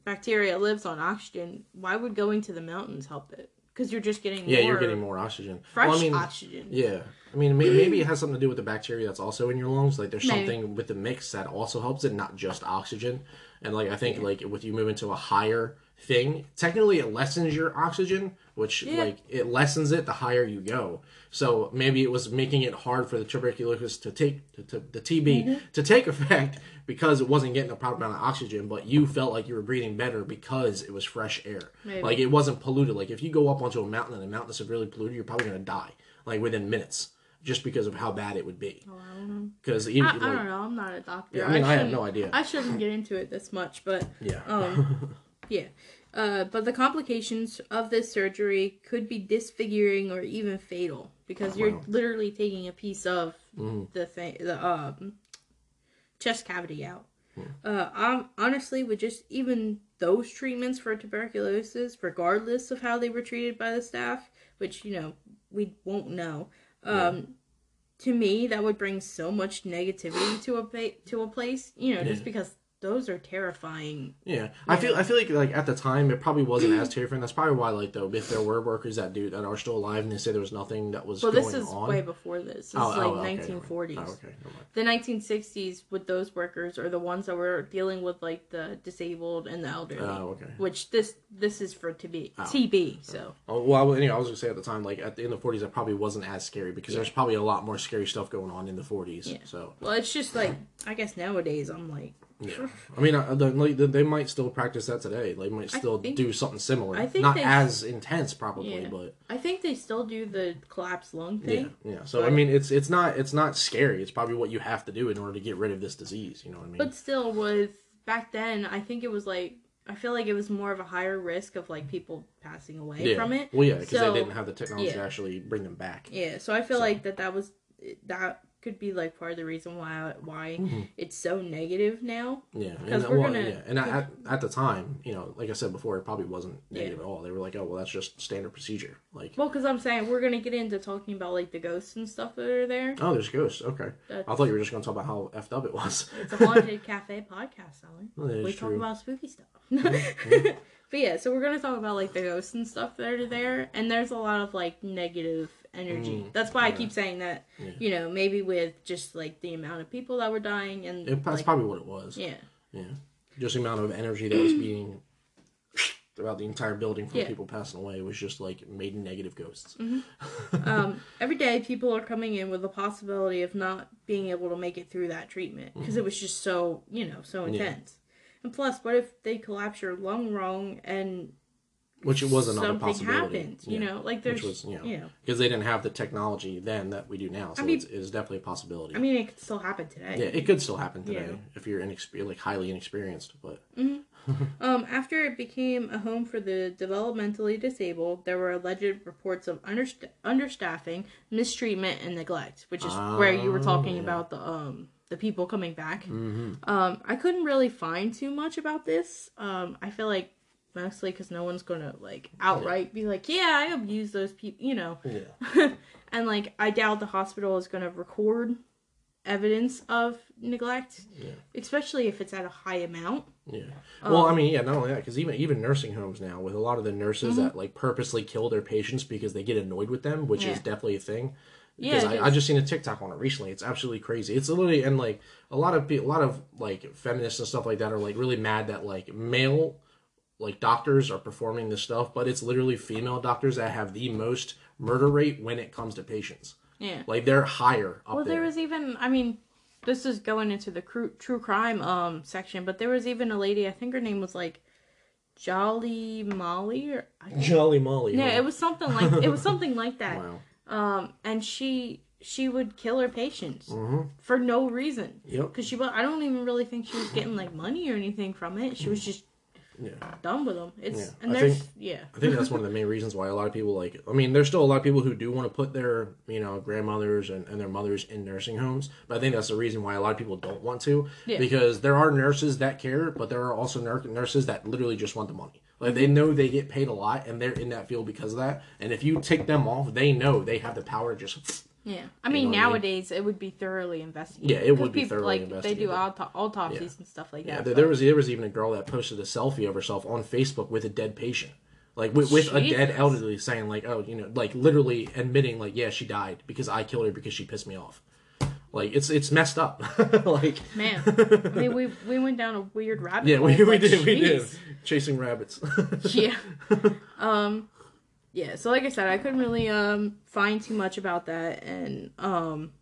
bacteria lives on oxygen, why would going to the mountains help it? Because you're just getting more Yeah, you're getting more oxygen. fresh Well, I mean, oxygen. Yeah, I mean, may- maybe it has something to do with the bacteria that's also in your lungs. Like, there's Maybe. something with the mix that also helps it, not just oxygen. And like, I think like with you move into a higher thing, technically it lessens your oxygen, which Yeah. like it lessens it the higher you go. So maybe it was making it hard for the tuberculosis to take to, to, the TB Mm-hmm. to take effect because it wasn't getting a proper amount of oxygen, but you felt like you were breathing better because it was fresh air. Maybe. Like it wasn't polluted. Like if you go up onto a mountain and the mountain is severely polluted, you're probably gonna die like within minutes just because of how bad it would be. Oh, I don't know. Because I, I like, don't know. I'm not a doctor. Yeah, I mean, I have no idea. I shouldn't get into it this much, but yeah, um, yeah. Uh, but the complications of this surgery could be disfiguring or even fatal because you're Wow. literally taking a piece of Mhm. the thing, the um, chest cavity out. Hmm. Uh, honestly, with just even those treatments for tuberculosis, regardless of how they were treated by the staff, which you know we won't know, um, to me that would bring so much negativity to a pa- to a place. You know, just because those are terrifying. yeah. I feel I feel like like at the time it probably wasn't as terrifying. That's probably why like though if there were workers that do that are still alive and they say there was nothing that was Well, this is on. way before this. This Oh, is oh, like okay, 1940s. Oh, okay. The 1960s with those workers are the ones that were dealing with like the disabled and the elderly. Oh, okay. Which this this is for TB Oh. TB. So Oh, well, anyway, I was gonna say at the time, like at the in the '40s, that probably wasn't as scary because there's probably a lot more scary stuff going on in the '40s. Yeah. So, well, it's just like I guess nowadays I'm like yeah. I mean, uh, the, like, the, they might still practice that today. They might still think- do something similar. I think not they- as intense, probably, Yeah. but I think they still do the collapsed lung thing. yeah. yeah. So I mean, it's it's not it's not scary. It's probably what you have to do in order to get rid of this disease. You know what I mean? But still, with back then, I think it was like I feel like it was more of a higher risk of like people passing away yeah. from it. Well, yeah, because So, they didn't have the technology to actually bring them back. Yeah, so I feel So- like that that was that could be like part of the reason why why Mhm. it's so negative now. Yeah, 'Cause and, we're well, gonna- yeah, and at, at the time, you know, like I said before, it probably wasn't Yeah. negative at all. They were like, "Oh, well, that's just standard procedure." Like, Well, because I'm saying we're gonna get into talking about like the ghosts and stuff that are there. oh, there's ghosts. Okay, That's, I thought you were just going to talk about how effed up it was. it's a haunted cafe podcast, Sally. Well, we talk about spooky stuff. But yeah, so we're gonna talk about like the ghosts and stuff that are there, and there's a lot of like negative energy. Mm, That's why I keep saying that. Yeah. You know, maybe with just like the amount of people that were dying and It, that's like, probably what it was. yeah, Yeah. Just the amount of energy that was being throughout the entire building from Yeah. people passing away was just like made in negative ghosts. um, every day people are coming in with the possibility of not being able to make it through that treatment because it was just so you know so Mm-hmm. Yeah. intense. And plus, what if they collapse your lung wrong and Which it was another possibility. happens? You Yeah. know, like there's Which was, you know, you know, because they didn't have the technology then that we do now. So I mean- it's, it's definitely a possibility. I mean, it could still happen today. yeah, it could still happen today Yeah. if you're inexper- like highly inexperienced. But Um, after it became a home for the developmentally disabled, there were alleged reports of underst- understaffing, mistreatment, and neglect, which is where you were talking Oh, yeah. about the um the people coming back. hmm Um, I couldn't really find too much about this. Um, I feel like mostly because no one's gonna like outright be like, yeah, I abuse those people, you know. yeah, and like, I doubt the hospital is gonna record evidence of neglect, Yeah. especially if it's at a high amount. yeah. Um, Well, I mean, yeah, not only that, because even even nursing homes now, with a lot of the nurses Mm-hmm. that like purposely kill their patients because they get annoyed with them, which is definitely a thing. Yeah, Because it I, I just seen a TikTok on it recently. It's absolutely crazy. It's literally and like a lot of people, a lot of like feminists and stuff like that are like really mad that like male like doctors are performing this stuff, but it's literally female doctors that have the most murder rate when it comes to patients. Yeah. Like they're higher up Well, there. there was even, I mean, this is going into the cru- true crime um section, but there was even a lady. I think her name was like Jolly Molly, or I Jolly Molly. yeah, huh? it was something like it was something like that. Wow. Um, and she she would kill her patients Mm-hmm. for no reason Yep. because she. I don't even really think she was getting like money or anything from it. She was just Yeah. done with them. It's Yeah, and I there's think- yeah. I think that's one of the main reasons why a lot of people like. I mean, there's still a lot of people who do want to put their you know grandmothers and, and their mothers in nursing homes, but I think that's the reason why a lot of people don't want to. Yeah. Because there are nurses that care, but there are also nur- nurses that literally just want the money. Like they mm-hmm. know they get paid a lot, and they're in that field because of that. And if you take them off, they know they have the power to just. Yeah, I mean know what I mean? nowadays it would be thoroughly investigated. Yeah, it would be people, thoroughly like, They do auto- autopsies and stuff like Yeah, that. there, there was there was even a girl that posted a selfie of herself on Facebook with a dead patient, like with, with a dead elderly, saying like, oh, you know, like literally admitting like, yeah, she died because I killed her because she pissed me off. Like it's it's messed up. like Man, I mean, we we went down a weird rabbit yeah, hole. we, we like, did we did chasing rabbits. Yeah. um, yeah. So like I said, I couldn't really um find too much about that, and um,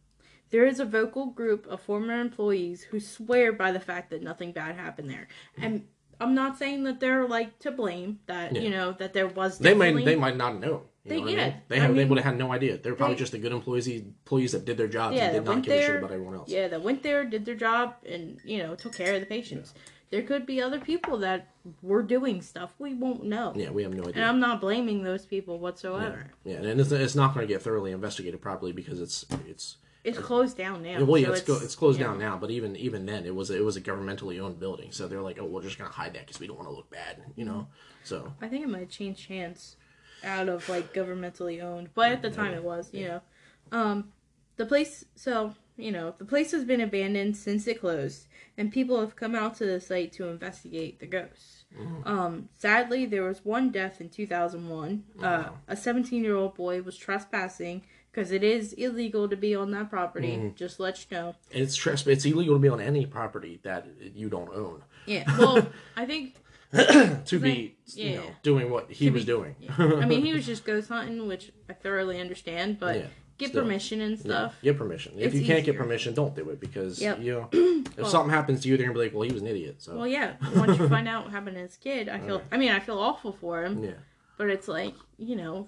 there is a vocal group of former employees who swear by the fact that nothing bad happened there, and I'm not saying that they're like to blame. That Yeah. you know that there was. they might they might not know. You They- know what I mean? They I have they would have had no idea. They're probably they- just the good employees employees that did their jobs Yeah, and did not give a shit there, about everyone else. Yeah, that went there, did their job, and you know took care of the patients. There could be other people that were doing stuff we won't know, Yeah, we have no idea. and I'm not blaming those people whatsoever. yeah, and it's, it's not going to get thoroughly investigated properly because it's it's It's closed down now. well, yeah, so it's, go, it's closed yeah. down now. But even even then, it was it was a governmentally owned building, so they're like, oh, we're just going to hide that because we don't want to look bad, you know. So I think it might change hands out of like governmentally owned, but at the time it was, you know. Um, the place, so you know, the place has been abandoned since it closed, and people have come out to the site to investigate the ghosts. Um, sadly, there was one death in 2001. Uh, a 17 year old boy was trespassing because it is illegal to be on that property. Just to let you know. it's tresp- it's illegal to be on any property that you don't own Yeah. Well, I think to be you know yeah. doing what he To was be- doing. I mean, he was just ghost hunting, which I thoroughly understand, but Yeah, get still. permission and Yeah, stuff. get permission. If It's you can't easier. get permission, don't do it because Yep. you know if Well- something happens to you, they're gonna be like, well, he was an idiot. So Well, yeah. Once you find out what happened to his kid, I feel. Right. I mean, I feel awful for him, yeah, but it's like you know,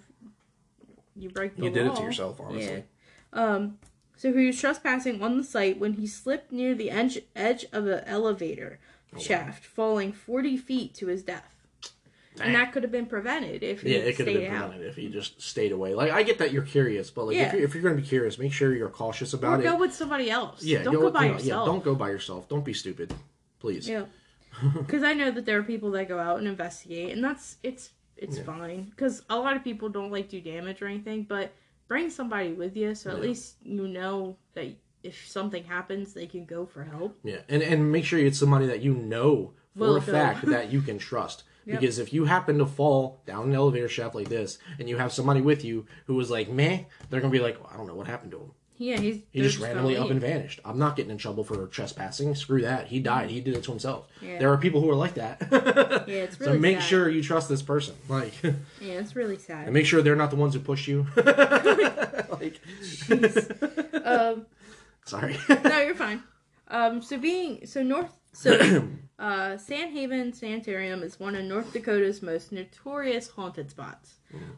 you break the you did it to yourself, honestly. Um. So he was trespassing on the site when he slipped near the edge edge of an elevator Oh, shaft, falling forty feet to his death. Dang. and that could have been prevented if Yeah, it could have been out. prevented if you just stayed away. Like I get that you're curious, but like if you're, if you're going to be curious, make sure you're cautious about Or it. go with somebody else. yeah, don't go, by you know, yourself. Yeah, don't go by yourself. Don't be stupid, please. Yeah, because I know that there are people that go out and investigate, and that's it's it's Yeah. fine. Because a lot of people don't like do damage or anything, but bring somebody with you so at Yeah. least you know that if something happens, they can go for help. Yeah, and and make sure it's somebody that you know for a fact that you can trust. Yep. Because if you happen to fall down an elevator shaft like this, and you have somebody with you who was like meh, they're gonna be like, well, I don't know what happened to him. Yeah, he's He just randomly up and vanished. I'm not getting in trouble for trespassing. Screw that. He died. He did it to himself. Yeah. There are people who are like that. Yeah, it's really. so make sad. sure you trust this person. Like, Yeah, it's really sad. And make sure they're not the ones who push you. like, um, sorry. no, you're fine. Um, so being so North, so uh, San Haven Sanitarium is one of North Dakota's most notorious haunted spots.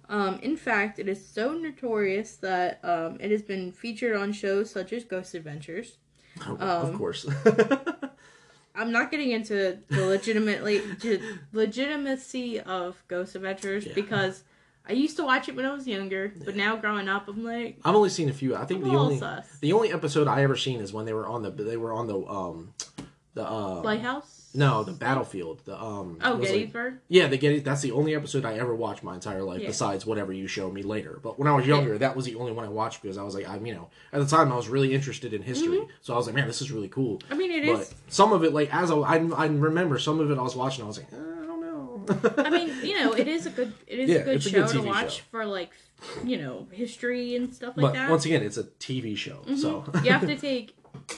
Um, in fact, it is so notorious that um, it has been featured on shows such as Ghost Adventures. of Um, course. I'm not getting into the legitimately ge- legitimacy of Ghost Adventures Yeah. because I used to watch it when I was younger, but now growing up, I'm like, I've only seen a few. I think the only sus. the only episode I ever seen is when they were on the they were on the um the uh Lighthouse. no the battlefield the um Oh, was like- Gettysburg. yeah the Getty that's the only episode I ever watched my entire life Yeah. besides whatever you show me later but when I was younger that was the only one I watched because I was like I'm you know at the time I was really interested in history so I was like man this is really cool I mean, Mm-hmm. it but is. some of it like as I, I I remember some of it I was watching I was like eh, I don't know I mean, you know, it is a good it is Yeah, a good it's a show good to watch show. for like you know history and stuff like but that. Mm-hmm. once again it's a TV show so you have to take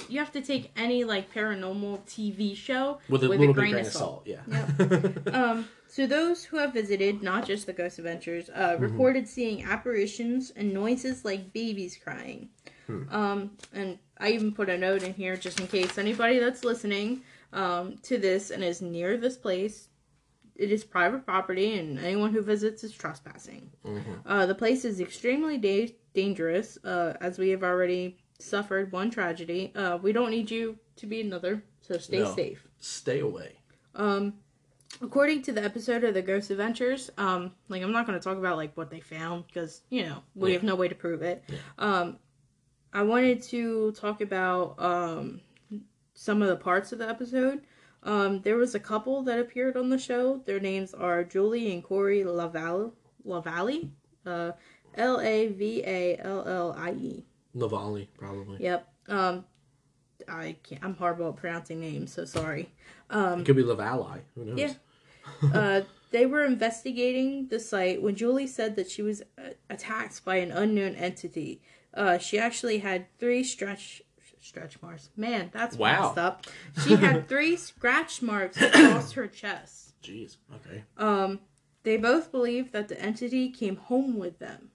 you have to take any like paranormal TV show with a little bit grain of salt, yeah Um, so those who have visited, not just the Ghost Adventures, uh, Mm-hmm. reported seeing apparitions and noises like babies crying. Hmm. Um, and I even put a note in here just in case anybody that's listening um, to this and is near this place. It is private property, and anyone who visits is trespassing. Mm-hmm. Uh, the place is extremely da- dangerous, uh, as we have already suffered one tragedy. Uh, we don't need you to be another, so stay No. safe. stay away Um, according to the episode of the Ghost Adventures, um, like I'm not going to talk about like what they found because you know we Yeah. have no way to prove it. Um, I wanted to talk about um some of the parts of the episode. Um, there was a couple that appeared on the show. Their names are Julie and Corey Laval Lavalle, uh, L A V A L L I E. Navalny probably Yep. Um, I can't. I'm horrible at pronouncing names, so sorry. Um, it could be Lavalli who knows Yeah. uh, they were investigating the site when Julie said that she was uh, attacked by an unknown entity. Uh, she actually had three stretch stretch marks. Man, that's Wow. messed up. She had three scratch marks across her chest. jeez okay Um, they both believe that the entity came home with them.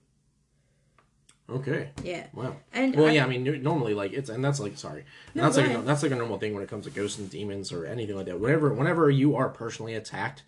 Okay Yeah, wow and Well, I- yeah, I mean, normally, like it's, and that's like, sorry, No, that's like a, that's like a normal thing when it comes to ghosts and demons or anything like that. Whenever, whenever you are personally attacked,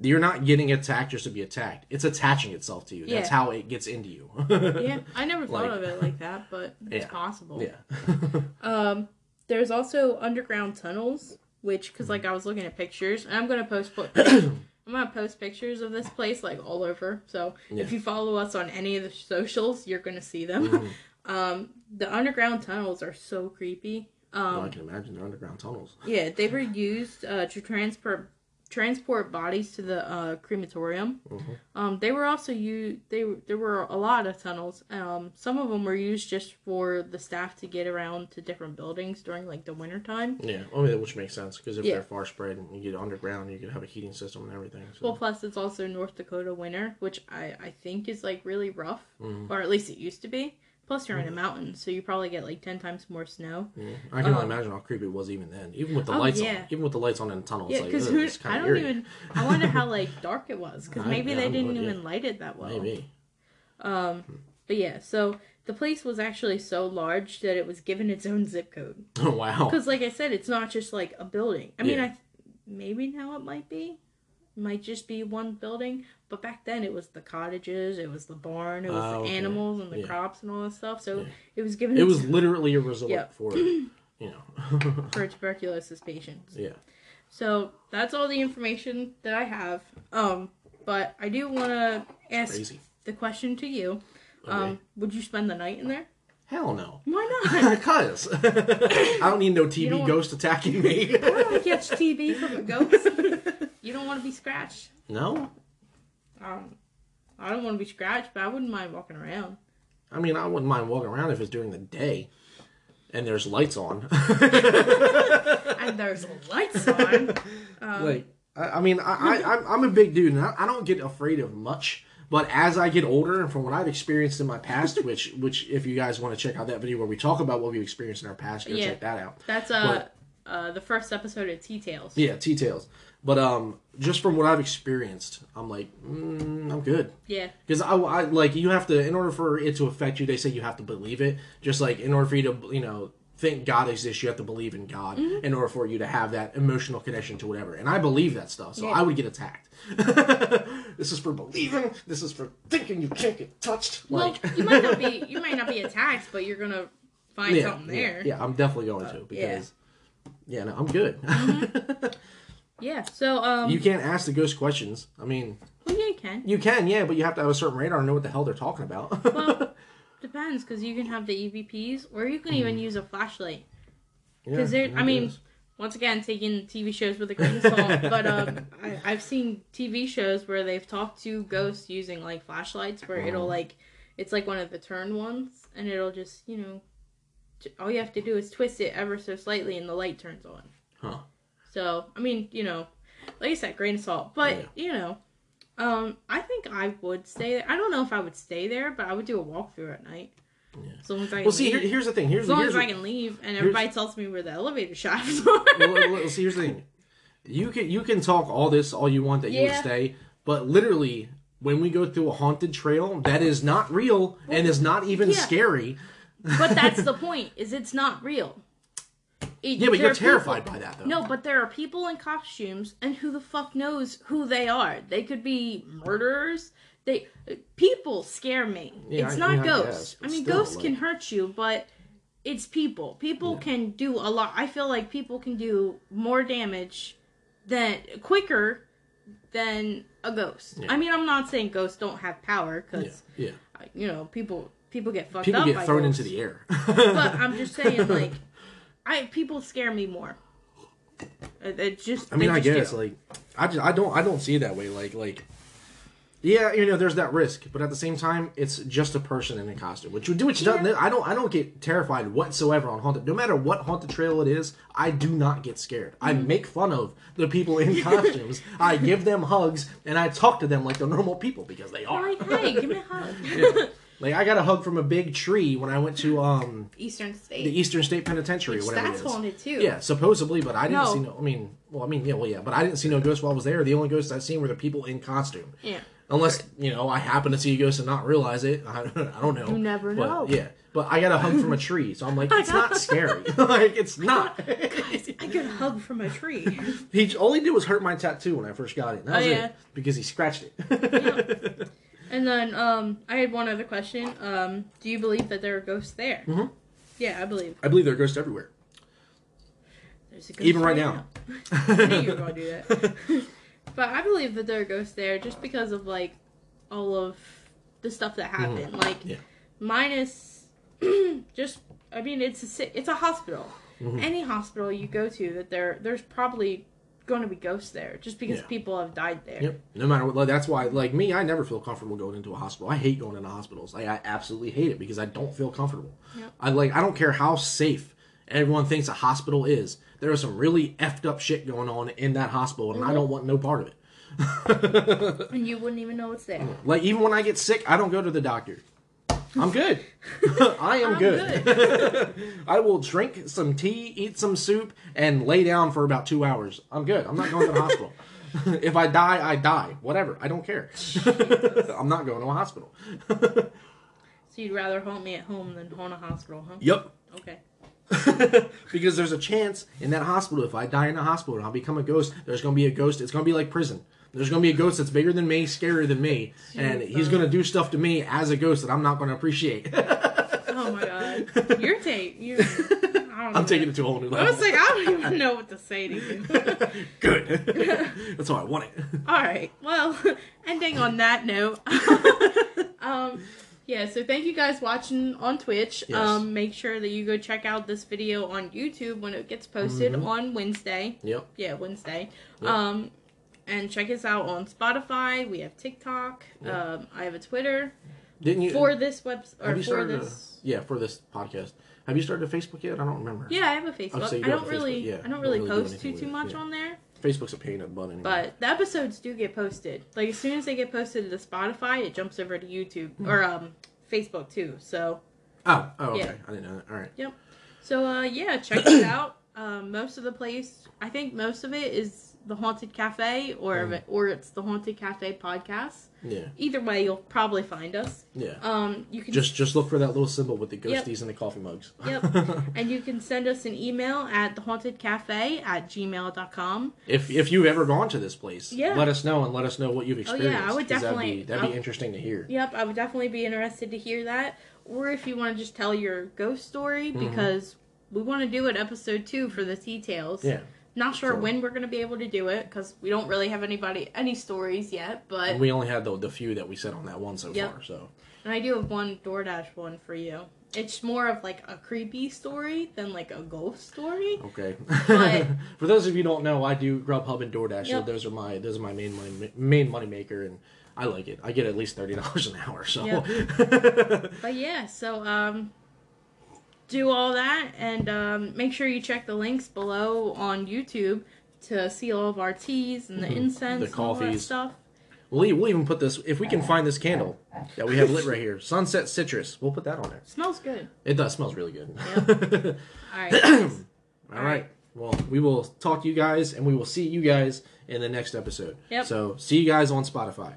you're not getting attacked just to be attacked. It's attaching itself to you. That's how it gets into you. yeah, I never thought Like- of it like that, but it's Yeah. possible. yeah. Um, there's also underground tunnels, which because like I was looking at pictures, and I'm gonna post I'm gonna post pictures of this place like all over. So Yeah. if you follow us on any of the socials, you're gonna see them. um, the underground tunnels are so creepy. I Um, can imagine they're underground tunnels. yeah, they were used uh, to transport transport bodies to the uh, crematorium. Mhm. Um, they were also used. They there were a lot of tunnels. Um, some of them were used just for the staff to get around to different buildings during like the winter time. Yeah, I mean, which makes sense because if Yeah. they're far spread and you get underground, you could have a heating system and everything. So. Well, plus it's also North Dakota winter, which I I think is like really rough, Mhm. or at least it used to be. Plus you're in a mountain, so you probably get like ten times more snow. Yeah. I can only Um, imagine how creepy it was even then, even with the Oh, lights yeah. on, even with the lights on in the tunnel. Yeah, it's like, because ugh, it's I kind of don't eerie. even. I wonder how like dark it was, because I- maybe yeah, they I have no didn't idea. even light it that well. Maybe. Um, but yeah, so the place was actually so large that it was given its own zip code. Oh wow. Because, like I said, it's not just like a building. I mean, Yeah. I maybe now it might be, might just be one building. But back then, it was the cottages, it was the barn, it was Ah, the okay. animals and the Yeah. crops and all that stuff. So Yeah. it was given It was literally a resort Yeah. for, you know. for tuberculosis patients. yeah. So that's all the information that I have. Um, but I do want to ask Crazy. the question to you. Um, Okay. would you spend the night in there? Hell no. Why not? Cause I don't need no want- ghost attacking me. I don't want to catch TV from a ghost. You don't want to be scratched. no, Um, I don't want to be scratched, but I wouldn't mind walking around. I mean I wouldn't mind walking around if it's during the day and there's lights on. And there's lights on. Um, like I, I mean I, I I'm, I'm a big dude and I, I don't get afraid of much. But as I get older, and from what I've experienced in my past, which which if you guys want to check out that video where we talk about what we experienced in our past, go Yeah. check that out. That's uh, uh the first episode of Tea Tales. Yeah, T Tales. But um, just from what I've experienced, I'm like, mm, I'm good. Yeah. Because I, I like you have to in order for it to affect you. They say you have to believe it. Just like in order for you to you know think God exists, you have to believe in God Mm-hmm. in order for you to have that emotional connection to whatever. And I believe that stuff, so Yeah. I would get attacked. this is for believing. This is for thinking you can't get touched. Well, Like you might not be you might not be attacked, but you're gonna find yeah, something there. yeah, I'm definitely going to because yeah, no, I'm good. Yeah, So um, you can't ask the ghost questions. I mean, well, yeah, you can. you can, yeah, but you have to have a certain radar and know what the hell they're talking about. Well, depends because you can have the EVPs or you can even use a flashlight. Yeah, Because I I mean, once again, taking TV shows with a grain of salt, but um, I, I've seen TV shows where they've talked to ghosts using like flashlights, where Mm-hmm. it'll like, it's like one of the turn ones, and it'll just you know, all you have to do is twist it ever so slightly, and the light turns on. Huh. So I mean, you know, like I said, grain of salt, but Yeah. you know. Um, I think I would stay there. I don't know if I would stay there, but I would do a walkthrough at night. Yeah. As long as I can Well, see, leave. here, here's the thing. Here's as long here's as I can leave, and everybody tells me where the elevator shafts are. well, well, see, here's the thing. You can you can talk all this all you want that you would stay, but literally when we go through a haunted trail that is not real and is not even yeah. scary. But that's the point. Is it's not real. It- Yeah, but you're terrified people- by that though. No, but there are people in costumes, and who the fuck knows who they are? They could be murderers. They people scare me. Yeah, it's I- not I mean, I ghosts. guess, I, mean, still, ghosts can hurt you, but it's people. People can do a lot. I feel like people can do more damage than quicker than a ghost. Yeah. I mean, I'm not saying ghosts don't have power Yeah, because yeah. you know people people get fucked People up. People get thrown into the air. But I'm just saying, like, I people scare me more. It, it just. I mean, I guess do. like I just I don't I don't see it that way. Like like yeah, you know, there's that risk, but at the same time, it's just a person in a costume, which would do which doesn't. I don't I don't get terrified whatsoever on haunted. No matter what haunted trail it is, I do not get scared. I Mm-hmm. make fun of the people in costumes. I give them hugs and I talk to them like they're normal people because they are. like, hey, give me a hug. Like I got a hug from a big tree when I went to um Eastern State. the Eastern State Penitentiary, or whatever That's it is. haunted too. Yeah, supposedly, but I didn't No. see no. I mean, well, I mean, yeah, well, yeah, but I didn't see no ghosts while I was there. The only ghosts I've seen were the people in costume. Yeah. Unless you know, I happen to see a ghost and not realize it. I, I don't know. You never But, know. Yeah, but I got a hug from a tree, so I'm like, it's not scary. like it's not. I got a hug from a tree. he only did was hurt my tattoo when I first got it. and That Oh, was yeah. it because he scratched it. And then um, I had one other question. Um, do you believe that there are ghosts there? Mhm. Yeah, I believe. I believe there are ghosts everywhere. There's a ghost Even right now. I knew you were going to do that. but I believe that there are ghosts there just because of like all of the stuff that happened. Like Mm-hmm. Yeah. minus just I mean it's a it's a hospital. Mm-hmm. Any hospital you go to that there there's probably going to be ghosts there just because Yeah. people have died there. Yep. No matter what, like, that's why, like me, I never feel comfortable going into a hospital. I hate going into hospitals. Like, I absolutely hate it because I don't feel comfortable. Yep. I like, I don't care how safe everyone thinks a hospital is. There is some really effed up shit going on in that hospital, and I mm-hmm. don't want no part of it. And you wouldn't even know it's there. Like, even when I get sick, I don't go to the doctor. I'm good. I am I'm good. I will drink some tea, eat some soup, and lay down for about two hours. I'm good. I'm not going to the hospital. if I die, I die. Whatever. I don't care. I'm not going to a hospital. So you'd rather haunt me at home than haunt a hospital, huh? Yep. Okay. because there's a chance in that hospital, if I die in a hospital and I'll become a ghost, there's going to be a ghost. It's going to be like prison. There's going to be a ghost that's bigger than me, scarier than me, and he's going to do stuff to me as a ghost that I'm not going to appreciate. Oh my god. You're tape. You're, I'm taking it to a whole new level. I was like, I don't even know what to say to you. Good. That's how I want it. All right. Well, ending on that note. um, yeah. So thank you guys watching on Twitch. Yes. Um, make sure that you go check out this video on YouTube when it gets posted Mhm. on Wednesday. Yep. Yeah, Wednesday. Yep. Um, and check us out on Spotify. We have TikTok. Yep. Um, I have a Twitter Didn't you? for this web or for started? this. Yeah, for this podcast. Have you started a Facebook yet? I don't remember. Yeah, I have a Facebook. so I don't really, Facebook, yeah. I don't Don't really really post too too much yeah. on there. Facebook's a pain in the butt anyway. But the episodes do get posted. Like as soon as they get posted to Spotify, it jumps over to YouTube Hmm. or um Facebook too. So oh, oh, okay. Yeah. I didn't know that. All right. Yep. So uh yeah, check it out. Um, most of the place, I think most of it is the Haunted Cafe or Mm. or it's the Haunted Cafe podcast. Yeah. Either way, you'll probably find us. Yeah. Um, you can Just just look for that little symbol with the Yep. ghosties and the coffee mugs. Yep. and you can send us an email at thehauntedcafe at gmail.com. if if you've ever gone to this place, Yeah. let us know and let us know what you've experienced. Oh, yeah, I would definitely- That'd be, that'd be interesting to hear. Yep, I would definitely be interested to hear that. Or if you want to just tell your ghost story, because we want to do it episode two for the details. Mm-hmm. Yeah. Not sure So- when we're going to be able to do it because we don't really have anybody any stories yet. But we only had the the few that we said on that one so Yep. far. So and I do have one DoorDash one for you. It's more of like a creepy story than like a ghost story. okay. But- For those of you who don't know, I do Grubhub and DoorDash. So those are my those are my main money main money maker, and I like it. I get at least thirty dollars an hour. So But yeah, so um, do all that and um, make sure you check the links below on YouTube to see all of our teas and the Mhm. incense, The and all that coffees. stuff. we'll, we'll even put this if we can find this candle that we have lit right here, Sunset Citrus. We'll put that on there. smells good. It does smells really good. All right. guys. All right. Well, we will talk to you guys, and we will see you guys in the next episode. Yep. So, see you guys on Spotify.